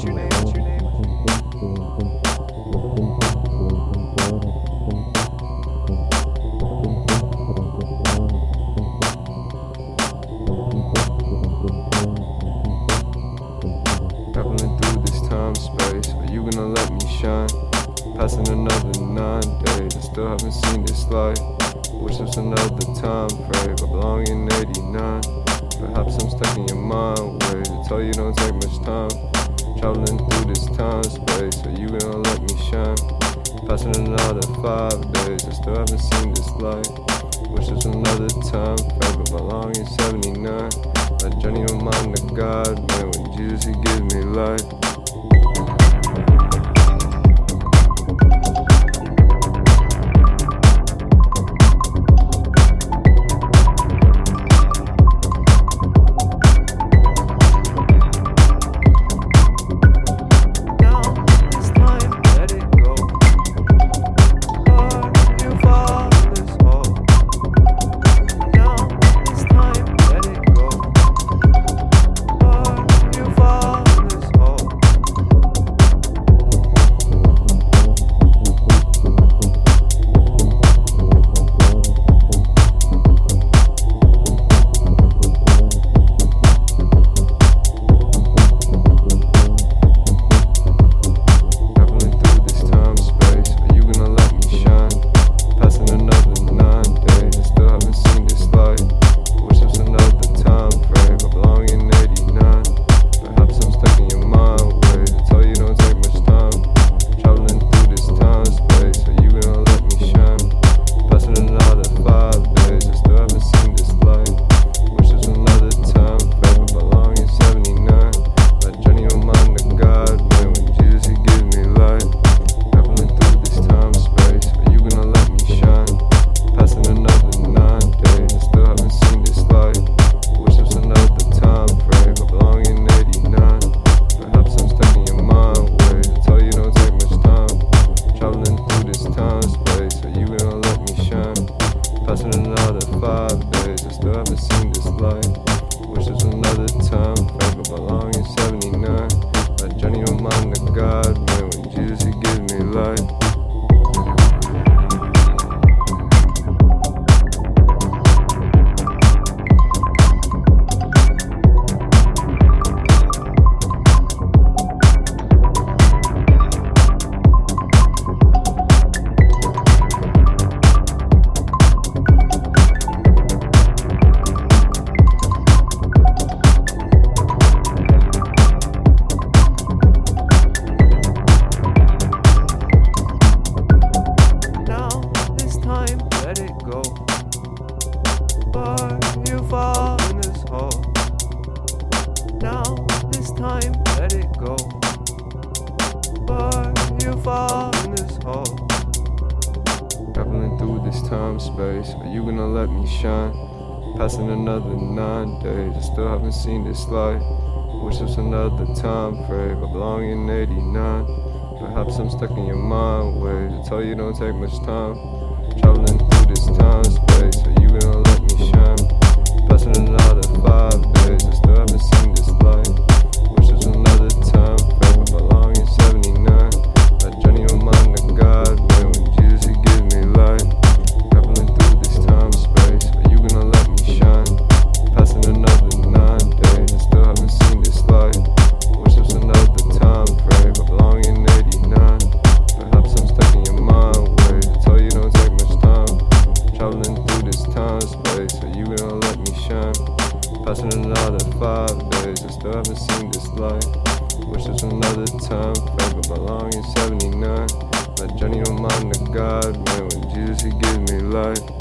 What's your name? Shine? Passing another nine days, I still haven't seen this light. Wish there's another time frame, I belong in 89. Perhaps I'm stuck in your mind I tell you don't take much time. Traveling through this time space, are you gonna let me shine? Passing another five days, I still haven't seen this light. Wish there's another time frame, but belong in 79. My journey don't mind the God, man. When Jesus, He gives me life. Another five days, I still haven't seen this light. Wish there's another time frame, but belong in 79. My journey don't mind the God, man. When Jesus, He gives me light. This time space, are you gonna let me shine? Passing another nine days, I still haven't seen this light. Wish there's another time frame, I belong in 89. Perhaps I'm stuck in your mind ways, I tell you don't take much time. Traveling through this time space, are you gonna let me shine? Passing another Passing another five days, I still haven't seen this light. Wish there's another time frame, but belong in 79. My journey don't mind the God, man. When Jesus, He gives me light.